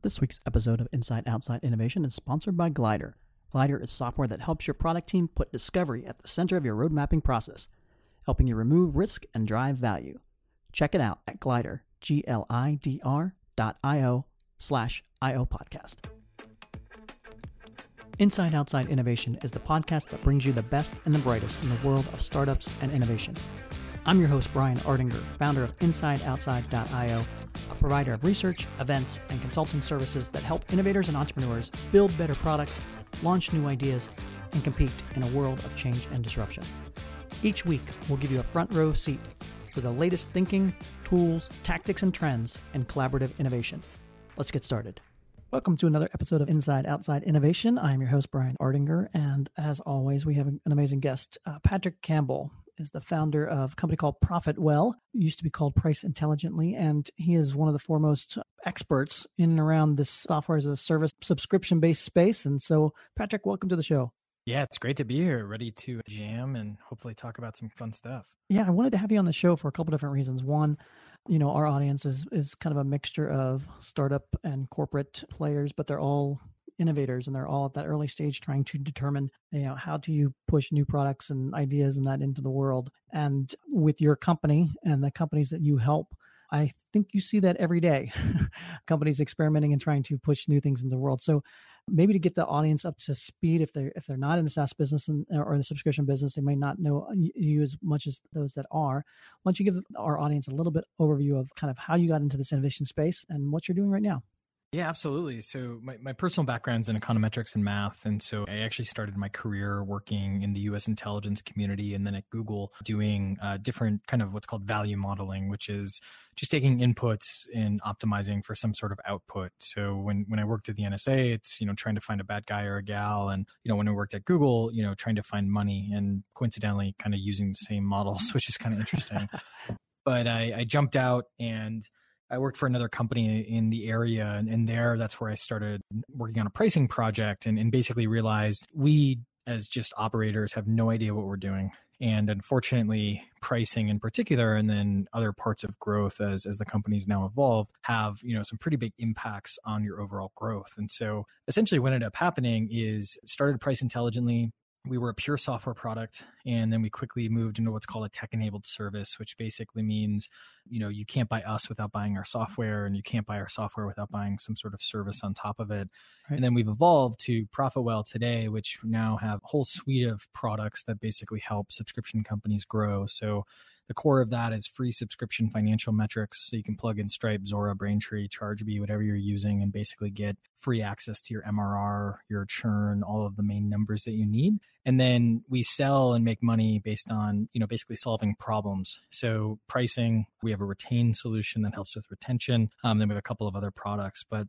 This week's episode of Inside Outside Innovation is sponsored by Glidr. Glidr is software that helps your product team put discovery at the center of your road mapping process, helping you remove risk and drive value. Check it out at Glidr, G-L-I-D-R dot I-O slash I-O podcast. Inside Outside Innovation is the podcast that brings you the best and the brightest in the world of startups and innovation. I'm your host, Brian Ardinger, founder of InsideOutside.io, a provider of research, events, and consulting services that help innovators and entrepreneurs build better products, launch new ideas, and compete in a world of change and disruption. Each week, we'll give you a front row seat to the latest thinking, tools, tactics, and trends in collaborative innovation. Let's get started. Welcome to another episode of Inside Outside Innovation. I'm your host, Brian Ardinger, and as always, we have an amazing guest, uh, Patrick Campbell is the founder of a company called ProfitWell, used to be called Price Intelligently, and he is one of the foremost experts in and around this software as a service subscription based space. And so, Patrick, welcome to the show. Yeah, it's great to be here, ready to jam and hopefully talk about some fun stuff. Yeah, I wanted to have you on the show for a couple different reasons. One, you know, our audience is is kind of a mixture of startup and corporate players, but they're all innovators and they're all at that early stage trying to determine you know how do you push new products and ideas and that into the world and with your company and the companies that you help i think you see that every day companies experimenting and trying to push new things in the world so maybe to get the audience up to speed if they're if they're not in the SaaS business and, or the subscription business, they may not know you as much as those that are. Why don't you give our audience a little bit overview of kind of how you got into this innovation space and what you're doing right now? Yeah, absolutely. So my, my personal background's in econometrics and math. And so I actually started my career working in the US intelligence community and then at Google doing uh, different kind of what's called value modeling, which is just taking inputs and optimizing for some sort of output. So when, when I worked at the NSA, it's, you know, trying to find a bad guy or a gal. And, you know, when I worked at Google, you know, trying to find money and coincidentally kind of using the same models, which is kind of interesting. but I, I jumped out and I worked for another company in the area, and, and there, that's where I started working on a pricing project, and, and basically realized we, as just operators, have no idea what we're doing. And unfortunately, pricing in particular, and then other parts of growth as as the company's now evolved, have you know some pretty big impacts on your overall growth. And so, essentially, what ended up happening is started price intelligently, we were a pure software product and then we quickly moved into what's called a tech enabled service which basically means you know you can't buy us without buying our software and you can't buy our software without buying some sort of service on top of it right. and then we've evolved to profitwell today which now have a whole suite of products that basically help subscription companies grow so the core of that is free subscription financial metrics. So you can plug in Stripe, Zuora, Braintree, ChargeBee, whatever you're using, and basically get free access to your MRR, your churn, all of the main numbers that you need. And then we sell and make money based on, you know, basically solving problems. So pricing, we have a retain solution that helps with retention. Um, then we have a couple of other products, but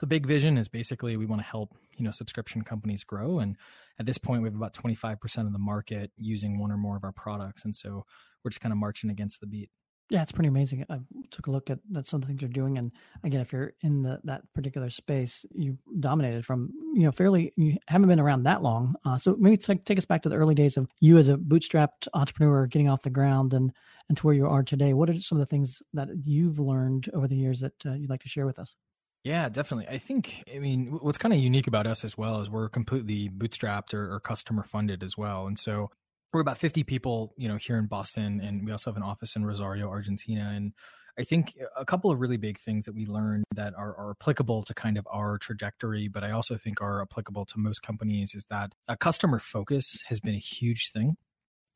the big vision is basically we want to help you know subscription companies grow and at this point we have about 25% of the market using one or more of our products and so we're just kind of marching against the beat. Yeah it's pretty amazing. I took a look at, at some of the things you're doing and again if you're in the, that particular space you dominated from you know fairly you haven't been around that long uh, so maybe take, take us back to the early days of you as a bootstrapped entrepreneur getting off the ground and and to where you are today. What are some of the things that you've learned over the years that uh, you'd like to share with us yeah, definitely. I think, I mean, what's kind of unique about us as well is we're completely bootstrapped or, or, customer funded as well. And so we're about 50 people, you know, here in Boston, and we also have an office in Rosario, Argentina. And I think a couple of really big things that we learned that are, are applicable to kind of our trajectory, but I also think are applicable to most companies is that a customer focus has been a huge thing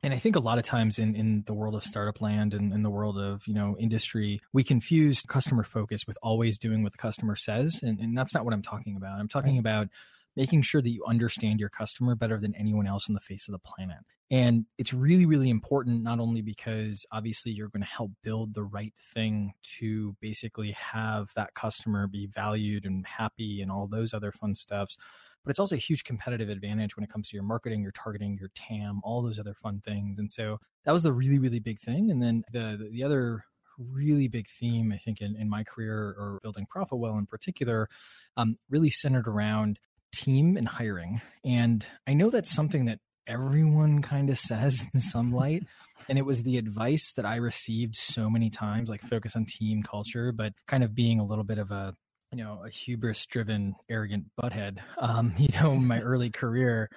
and I think a lot of times in, in the world of startup land and in the world of, you know, industry, we confuse customer focus with always doing what the customer says. And, and that's not what I'm talking about. I'm talking right. about making sure that you understand your customer better than anyone else on the face of the planet. And it's really, really important, not only because obviously you're going to help build the right thing to basically have that customer be valued and happy and all those other fun stuffs, but it's also a huge competitive advantage when it comes to your marketing, your targeting, your TAM, all those other fun things. And so that was the really, really big thing. And then the the other really big theme, I think, in, in my career or building ProfitWell in particular, um, really centered around team and hiring. And I know that's something that everyone kind of says in some light. And it was the advice that I received so many times, like focus on team culture, but kind of being a little bit of a you know, a hubris driven, arrogant butthead. Um, you know, in my early career,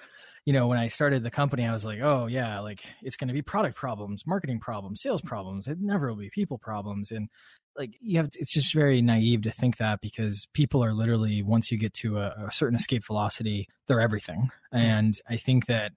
you know, when I started the company, I was like, oh, yeah, like it's going to be product problems, marketing problems, sales problems. It never will be people problems. And like, you have, it's just very naive to think that because people are literally, once you get to a, a certain escape velocity, they're everything. And I think that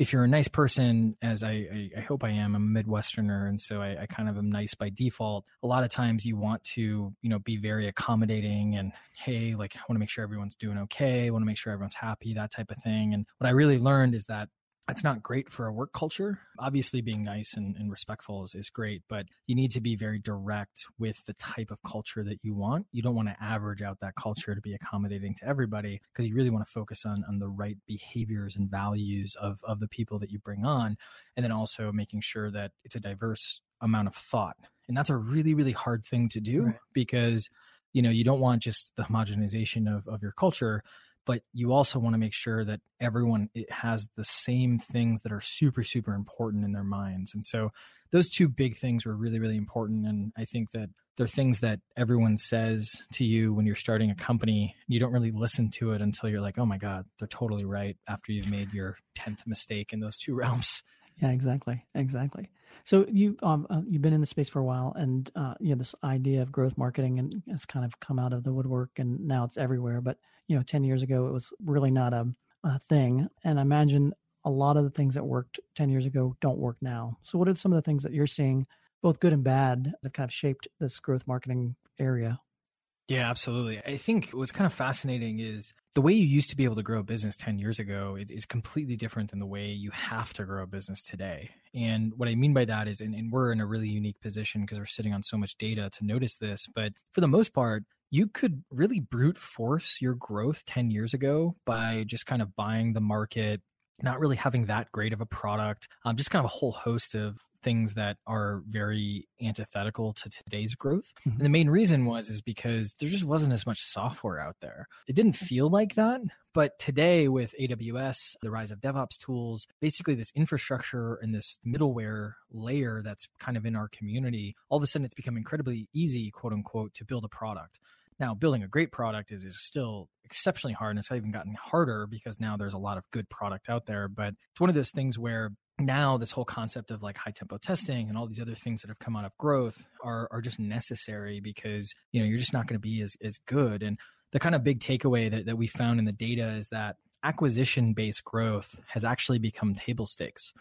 if you're a nice person, as I, I, I, hope I am, I'm a Midwesterner, and so I, I, kind of am nice by default. A lot of times, you want to, you know, be very accommodating and hey, like I want to make sure everyone's doing okay, I want to make sure everyone's happy, that type of thing. And what I really learned is that it's not great for a work culture. Obviously, being nice and, and, respectful is, is great, but you need to be very direct with the type of culture that you want. You don't want to average out that culture to be accommodating to everybody because you really want to focus on, on the right behaviors and values of, of the people that you bring on. And then also making sure that it's a diverse amount of thought. And that's a really, really hard thing to do right. because, you know, you don't want just the homogenization of, of your culture but you also want to make sure that everyone has the same things that are super super important in their minds and so those two big things were really really important and i think that they're things that everyone says to you when you're starting a company you don't really listen to it until you're like oh my god they're totally right after you've made your 10th mistake in those two realms. Yeah exactly exactly so you um uh, you've been in the space for a while, and uh, you know this idea of growth marketing and has kind of come out of the woodwork, and now it's everywhere. But you know, ten years ago, it was really not a, a thing. And I imagine a lot of the things that worked ten years ago don't work now. So what are some of the things that you're seeing, both good and bad, that kind of shaped this growth marketing area? Yeah, absolutely. I think what's kind of fascinating is the way you used to be able to grow a business 10 years ago is completely different than the way you have to grow a business today. And what I mean by that is, and, we're in a really unique position because we're sitting on so much data to notice this, but for the most part, you could really brute force your growth 10 years ago by just kind of buying the market, not really having that great of a product, um, just kind of a whole host of things that are very antithetical to today's growth. Mm-hmm. And the main reason was is because there just wasn't as much software out there. It didn't feel like that, but today with AWS, the rise of DevOps tools, basically this infrastructure and this middleware layer that's kind of in our community, all of a sudden it's become incredibly easy, quote unquote, to build a product. Now, building a great product is, is still exceptionally hard, and it's even gotten harder because now there's a lot of good product out there. But it's one of those things where now this whole concept of like high tempo testing and all these other things that have come out of growth are are just necessary because you know you're just not going to be as as good. And the kind of big takeaway that, that we found in the data is that acquisition based growth has actually become table stakes.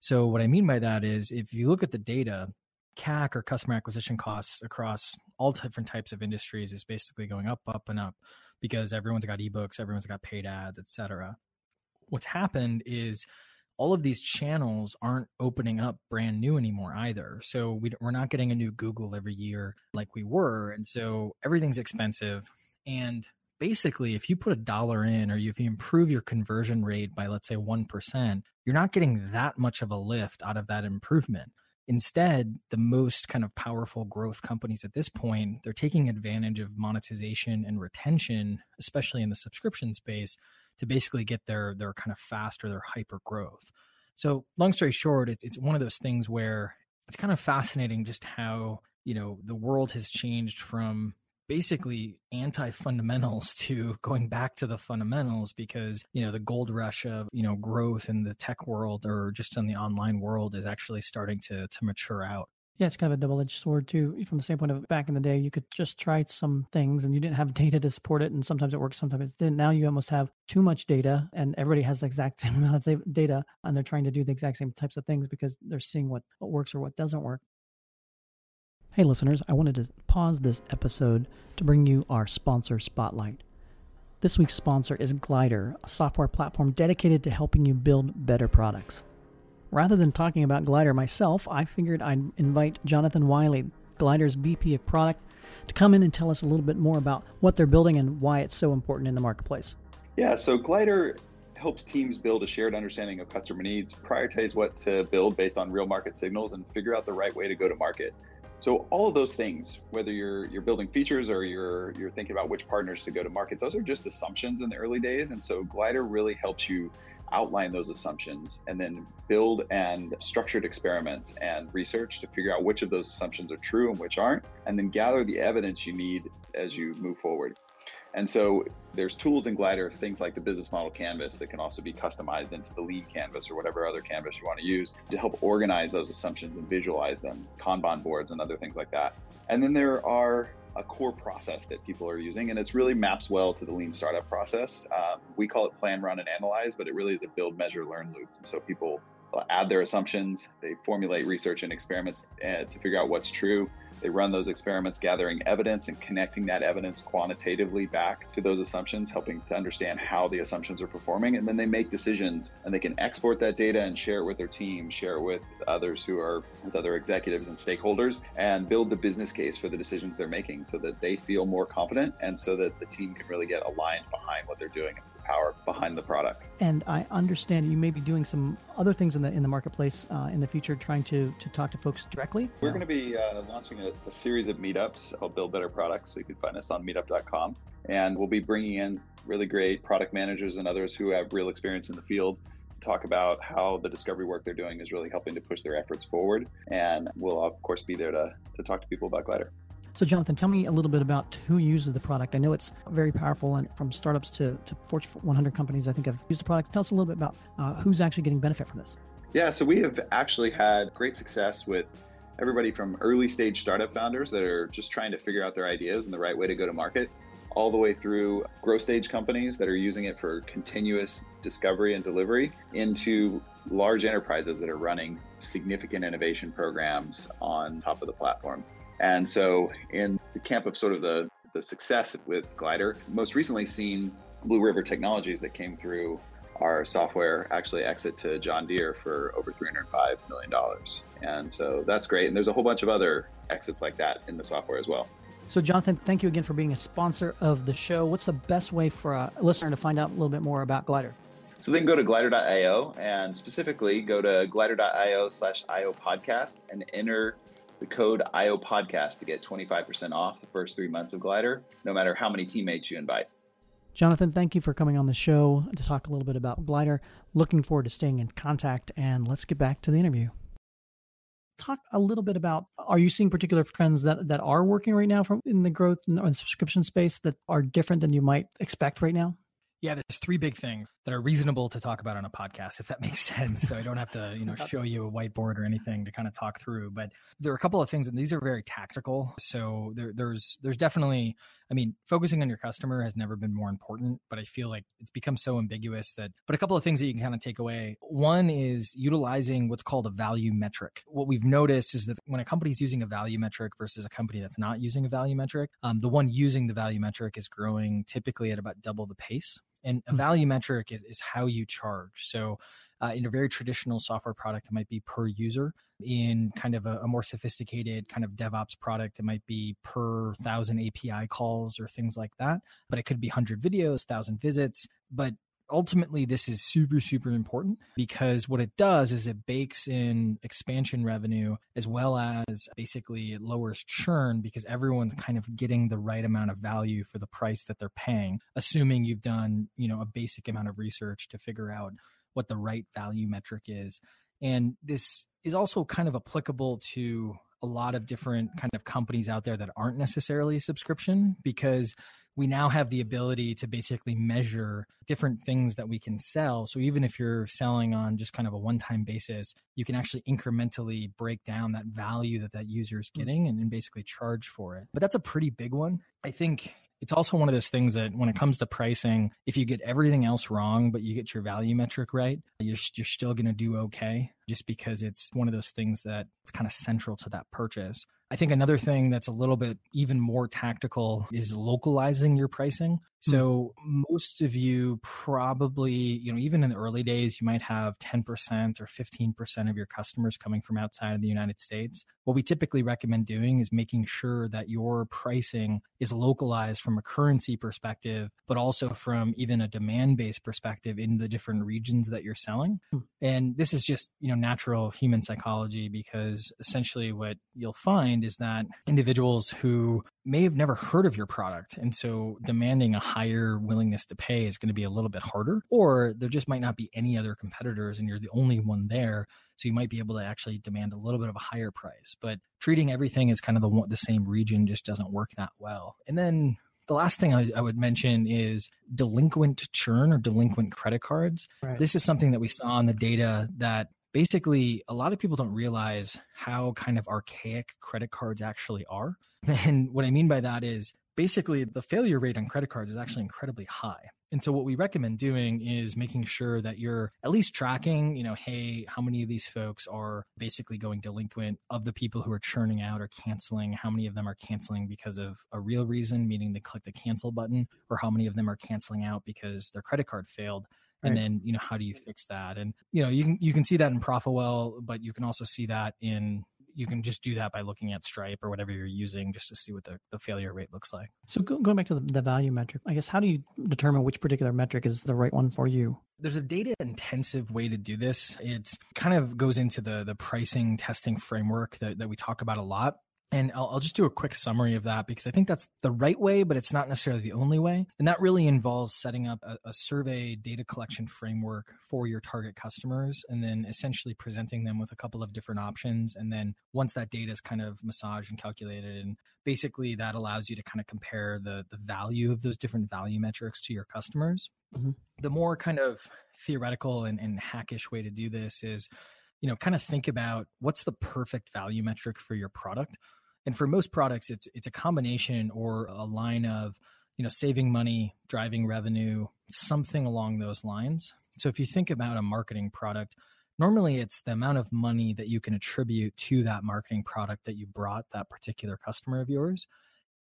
So what i mean by that is if you look at the data cac or customer acquisition costs across all different types of industries is basically going up up and up because everyone's got ebooks everyone's got paid ads etc what's happened is all of these channels aren't opening up brand new anymore either. So we, we're not getting a new Google every year like we were. And so everything's expensive. And basically, if you put a dollar in or if you improve your conversion rate by, let's say, 1%, you're not getting that much of a lift out of that improvement. Instead, the most kind of powerful growth companies at this point, they're taking advantage of monetization and retention, especially in the subscription space, to basically get their their kind of fast or their hyper growth. So long story short, it's it's one of those things where it's kind of fascinating just how you know the world has changed from basically anti fundamentals to going back to the fundamentals because you know the gold rush of you know growth in the tech world or just in the online world is actually starting to to mature out yeah, it's kind of a double edged sword too. From the standpoint of back in the day, you could just try some things and you didn't have data to support it. And sometimes it worked, sometimes it didn't. Now you almost have too much data and everybody has the exact same amount of data and they're trying to do the exact same types of things because they're seeing what, what works or what doesn't work. Hey, listeners, I wanted to pause this episode to bring you our sponsor spotlight. This week's sponsor is Glidr, a software platform dedicated to helping you build better products. Rather than talking about Glidr myself, I figured I'd invite Jonathan Wiley, Glidr's VP of Product, to come in and tell us a little bit more about what they're building and why it's so important in the marketplace. Yeah, so Glidr helps teams build a shared understanding of customer needs, prioritize what to build based on real market signals, and figure out the right way to go to market. So all of those things, whether you're you're building features or you're you're thinking about which partners to go to market, those are just assumptions in the early days. And so Glidr really helps you outline those assumptions and then build and structured experiments and research to figure out which of those assumptions are true and which aren't, and then gather the evidence you need as you move forward. And so there's tools in Glidr, things like the business model canvas that can also be customized into the lean canvas or whatever other canvas you want to use to help organize those assumptions and visualize them, Kanban boards and other things like that. And then there are a core process that people are using, and it's really maps well to the lean startup process. Um, we call it plan, run, and analyze, but it really is a build, measure, learn loop. So people add their assumptions, they formulate research and experiments uh, to figure out what's true they run those experiments, gathering evidence and connecting that evidence quantitatively back to those assumptions, helping to understand how the assumptions are performing. And then they make decisions and they can export that data and share it with their team, share it with others who are with other executives and stakeholders, and build the business case for the decisions they're making so that they feel more confident and so that the team can really get aligned behind what they're doing power behind the product. And I understand you may be doing some other things in the in the marketplace uh, in the future, trying to to talk to folks directly. We're going to be uh, launching a, a, series of meetups called Build Better Products. So you can find us on Meetup.com, and we'll be bringing in really great product managers and others who have real experience in the field to talk about how the discovery work they're doing is really helping to push their efforts forward. And we'll of course be there to to talk to people about Glidr. So, Jonathan, tell me a little bit about who uses the product. I know it's very powerful, and from startups to, to Fortune 100 companies, I think have used the product. Tell us a little bit about uh, who's actually getting benefit from this. Yeah, so we have actually had great success with everybody from early stage startup founders that are just trying to figure out their ideas and the right way to go to market, all the way through growth stage companies that are using it for continuous discovery and delivery, into large enterprises that are running significant innovation programs on top of the platform. And so, in the camp of sort of the, the success with Glidr, most recently seen Blue River Technologies that came through our software actually exit to John Deere for over $305 million. And so that's great. And there's a whole bunch of other exits like that in the software as well. So, Jonathan, thank you again for being a sponsor of the show. What's the best way for a listener to find out a little bit more about Glidr? So they can go to glidr.io and specifically go to glidr.io slash IO podcast and enter the code IO podcast to get 25% off the first three months of Glidr, no matter how many teammates you invite. Jonathan, thank you for coming on the show to talk a little bit about Glidr. Looking forward to staying in contact, and let's get back to the interview. Talk a little bit about are you seeing particular trends that, that are working right now from in the growth and subscription space that are different than you might expect right now? Yeah, there's three big things that are reasonable to talk about on a podcast, if that makes sense. So I don't have to, you know, show you a whiteboard or anything to kind of talk through. But there are a couple of things, and these are very tactical. So there, there's there's definitely, I mean, focusing on your customer has never been more important. But I feel like it's become so ambiguous that. But a couple of things that you can kind of take away. One is utilizing what's called a value metric. What we've noticed is that when a company is using a value metric versus a company that's not using a value metric, um, the one using the value metric is growing typically at about double the pace. And a hmm. value metric is, is how you charge. So, uh, in a very traditional software product, it might be per user. In kind of a, a, more sophisticated kind of DevOps product, it might be per thousand API calls or things like that. But it could be 100 videos, 1,000 visits. But ultimately this is super super important because what it does is it bakes in expansion revenue as well as basically it lowers churn because everyone's kind of getting the right amount of value for the price that they're paying assuming you've done you know a basic amount of research to figure out what the right value metric is. And this is also kind of applicable to a lot of different kind of companies out there that aren't necessarily subscription because we now have the ability to basically measure different things that we can sell. So even if you're selling on just kind of a one-time basis, you can actually incrementally break down that value that that user is mm. getting and, and basically charge for it. But that's a pretty big one. I think it's also one of those things that when it comes to pricing, if you get everything else wrong, but you get your value metric right, you're, you're still going to do okay just because it's one of those things that it's kind of central to that purchase. I think another thing that's a little bit even more tactical is localizing your pricing. Hmm. So mm. most of you probably, you know, even in the early days, you might have 10% or 15% of your customers coming from outside of the United States. What we typically recommend doing is making sure that your pricing is localized from a currency perspective, but also from even a demand based perspective in the different regions that you're selling. Hmm. And this is just, you know, natural human psychology because essentially what you'll find is that individuals who may have never heard of your product. And so demanding a higher willingness to pay is going to be a little bit harder, or there just might not be any other competitors and you're the only one there. So you might be able to actually demand a little bit of a higher price. But treating everything as kind of the, the same region just doesn't work that well. And then the last thing I, I, would mention is delinquent churn or delinquent credit cards. Right. This is something that we saw in the data that basically a lot of people don't realize how kind of archaic credit cards actually are. And what I mean by that is basically the failure rate on credit cards is actually incredibly high. And so what we recommend doing is making sure that you're at least tracking, you know, hey, how many of these folks are basically going delinquent of the people who are churning out or canceling, how many of them are canceling because of a real reason, meaning they clicked a cancel button, or how many of them are canceling out because their credit card failed. Right. And then, you know, how do you fix that? And, you know, you can you can see that in Profitwell, but you can also see that in you can just do that by looking at Stripe or whatever you're using just to see what the, the failure rate looks like. So go, going back to the, the value metric, I guess how do you determine which particular metric is the right one for you? There's a data intensive way to do this. It's kind of goes into the the pricing testing framework that, that we talk about a lot. And I'll, I'll, just do a quick summary of that because I think that's the right way, but it's not necessarily the only way. And that really involves setting up a, a, survey data collection framework for your target customers and then essentially presenting them with a couple of different options. And then once that data is kind of massaged and calculated, and basically that allows you to kind of compare the, the value of those different value metrics to your customers. Mm-hmm. The more kind of theoretical and, and hackish way to do this is you know kind of think about what's the perfect value metric for your product and for most products, it's it's a combination or a line of you know saving money, driving revenue, something along those lines. So if you think about a marketing product, normally it's the amount of money that you can attribute to that marketing product that you brought that particular customer of yours.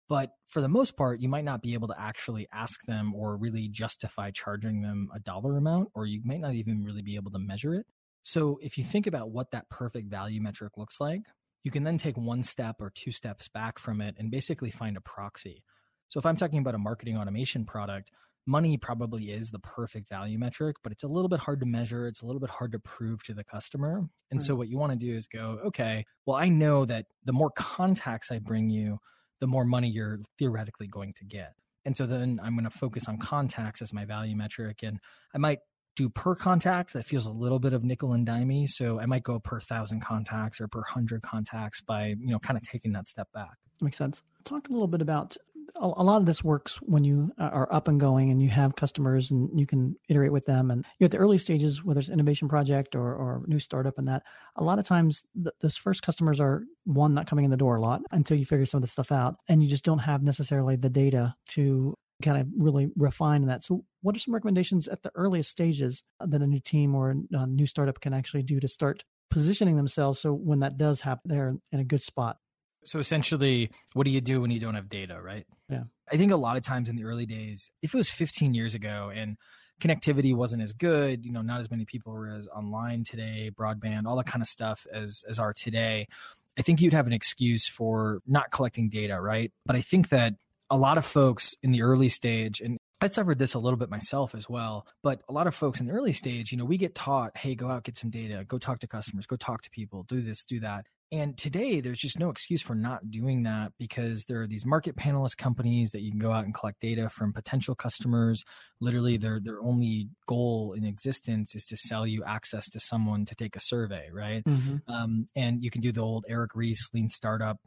But for the most part, you might not be able to actually ask them or really justify charging them a dollar amount, or you might not even really be able to measure it. So if you think about what that perfect value metric looks like, you can then take one step or two steps back from it and basically find a proxy. So if I'm talking about a marketing automation product, money probably is the perfect value metric, but it's a little bit hard to measure. It's a little bit hard to prove to the customer. And so hmm. what you want to do is go, okay, well, I know that the more contacts I bring you, the more money you're theoretically going to get. And so then I'm going to focus on contacts as my value metric. And I might do per contact that feels a little bit of nickel and dimey. So i might go per thousand contacts or per hundred contacts by you know kind of taking that step back. Makes sense. Talk a little bit about a, lot of this works when you are up and going and you have customers and you can iterate with them. And you know, at the early stages whether it's innovation project or, or new startup and that a lot of times th- those first customers are one not coming in the door a lot until you figure some of the stuff out. And you just don't have necessarily the data to kind of really refine that. So, what are some recommendations at the earliest stages uh, that a new team or a uh, new startup can actually do to start positioning themselves so when that does happen, they're in a good spot? So, essentially, what do you do when you don't have data, right? Yeah. I think a lot of times in the early days, if it was 15 years ago and connectivity wasn't as good, you know, not as many people were as online today, broadband, all that kind of stuff as as are today. I think you'd have an excuse for not collecting data, right? But I think that a lot of folks in the early stage, and I suffered this a little bit myself as well. But a lot of folks in the early stage, you know, we get taught, hey, go out, get some data, go talk to customers, go talk to people, do this, do that. And today, there's just no excuse for not doing that because there are these market panelist companies that you can go out and collect data from potential customers. Literally, their their only goal in existence is to sell you access to someone to take a survey, right? Mm-hmm. Um, and you can do the old Eric Ries lean startup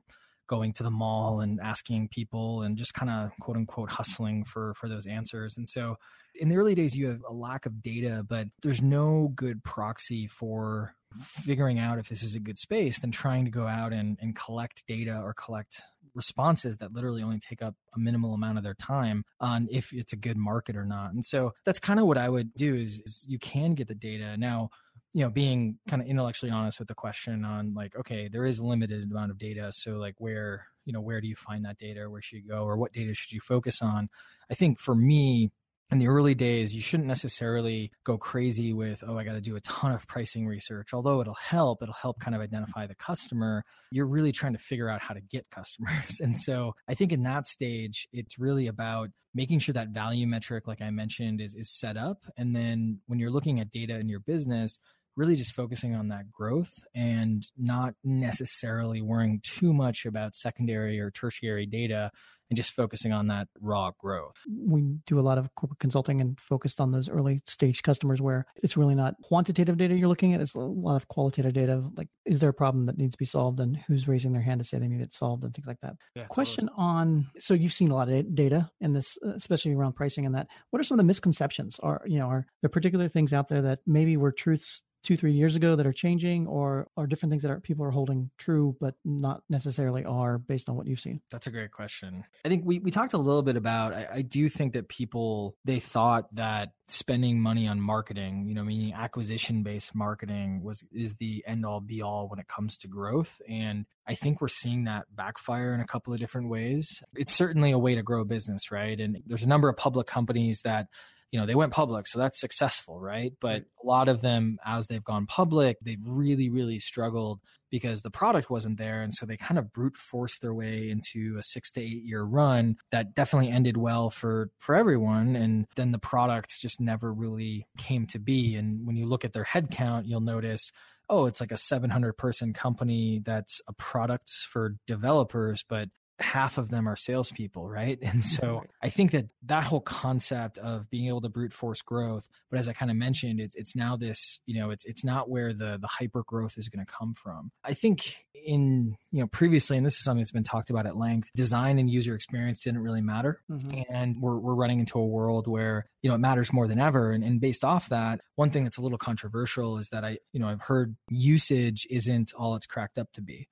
going to the mall and asking people and just kind of quote unquote hustling for for those answers. And so in the early days you have a lack of data but there's no good proxy for figuring out if this is a good space than trying to go out and, and collect data or collect responses that literally only take up a minimal amount of their time on if it's a good market or not. And so that's kind of what i would do is, is you can get the data. Now you know being kind of intellectually honest with the question on like okay there is a limited amount of data so like where you know where do you find that data? Where should you go? Or what data should you focus on? I think for me in the early days you shouldn't necessarily go crazy with oh i got to do a ton of pricing research. Although it'll help it'll help kind of identify the customer you're really trying to figure out how to get customers. And so i think in that stage it's really about making sure that value metric like i mentioned is, is set up. And then when you're looking at data in your business really just focusing on that growth and not necessarily worrying too much about secondary or tertiary data and just focusing on that raw growth. We do a lot of corporate consulting and focused on those early stage customers where it's really not quantitative data you're looking at, it's a lot of qualitative data. Like, is there a problem that needs to be solved and who's raising their hand to say they need it solved and things like that. Yeah, Question totally. on so you've seen a lot of data in this, uh, especially around pricing and that. What are some of the misconceptions? Are, you know, are there particular things out there that maybe were truths two three years ago that are changing or are different things that are people are holding true but not necessarily are based on what you've seen? That's a great question. I think we, we talked a little bit about I, I do think that people they thought that spending money on marketing you know meaning acquisition based marketing was is the end all be all when it comes to growth. And i think we're seeing that backfire in a couple of different ways. It's certainly a way to grow a business right? And there's a number of public companies that you know they went public so that's successful right? But mm. a lot of them as they've gone public they've really really struggled because the product wasn't there and so they kind of brute forced their way into a 6 to 8 year run that definitely ended well for for everyone and then the product just never really came to be. And when you look at their headcount you'll notice oh, it's like a 700 person company that's a product for developers, but half of them are salespeople, right? And so I think that that whole concept of being able to brute force growth, but as I kind of mentioned, it's it's now this, you know, it's it's not where the the hyper growth is going to come from. I think in you know previously, and this is something that's been talked about at length, design and user experience didn't really matter, mm-hmm. and we're we're running into a world where you know it matters more than ever. And, and based off that, one thing that's a little controversial is that I you know I've heard usage isn't all it's cracked up to be.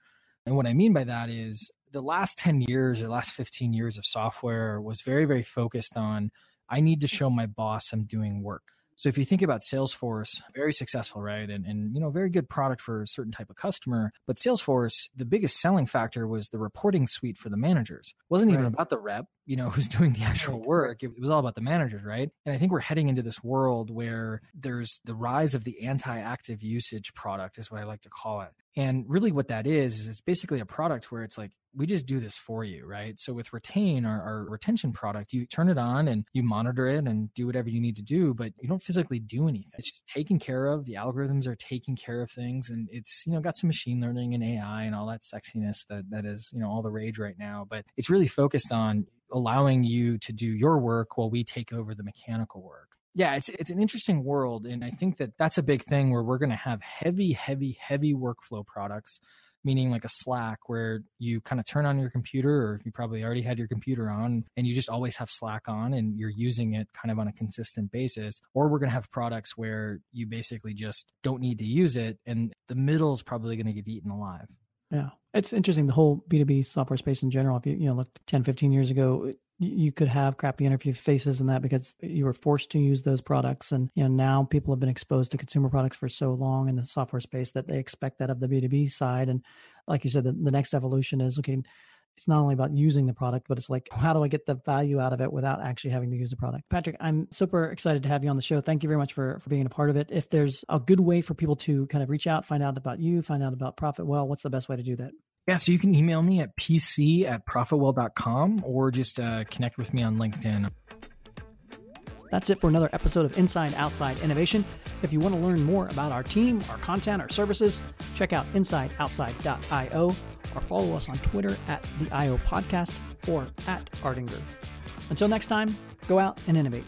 And what I mean by that is the last 10 years or last 15 years of software was very, very focused on I need to show my boss I'm doing work. So if you think about Salesforce, very successful, right? And and you know, very good product for a certain type of customer. But Salesforce, the biggest selling factor was the reporting suite for the managers. It wasn't right. even about the rep, you know, who's doing the actual work. It, was all about the managers, right? And I think we're heading into this world where there's the rise of the anti-active usage product, is what I like to call it. And really what that is, is it's basically a product where it's like, we just do this for you, right? So with retain our, our retention product, you turn it on and you monitor it and do whatever you need to do, but you don't physically do anything. It's just taken care of. The algorithms are taking care of things and it's, you know, got some machine learning and AI and all that sexiness that that is, you know, all the rage right now. But it's really focused on allowing you to do your work while we take over the mechanical work yeah, it's it's an interesting world, and I think that that's a big thing where we're going to have heavy, heavy, heavy workflow products, meaning like a Slack where you kind of turn on your computer, or you probably already had your computer on, and you just always have Slack on, and you're using it kind of on a consistent basis. Or we're going to have products where you basically just don't need to use it, and the middle is probably going to get eaten alive. Yeah. It's interesting, the whole B2B software space in general. If you, you know, look 10, 15 years ago, you could have crappy interview faces and that because you were forced to use those products and you know now people have been exposed to consumer products for so long in the software space that they expect that of the b2b side and like you said the, the next evolution is okay it's not only about using the product but it's like how do i get the value out of it without actually having to use the product? Patrick i'm super excited to have you on the show. Thank you very much for, for being a part of it. If there's a good way for people to kind of reach out find out about you find out about profitwell what's the best way to do that? Yeah, so you can email me at pc at profitwell.com or just uh, connect with me on LinkedIn. That's it for another episode of Inside Outside Innovation. If you want to learn more about our team, our content, our services, check out insideoutside.io or follow us on Twitter at the IO Podcast or at Ardinger. Until next time, go out and innovate.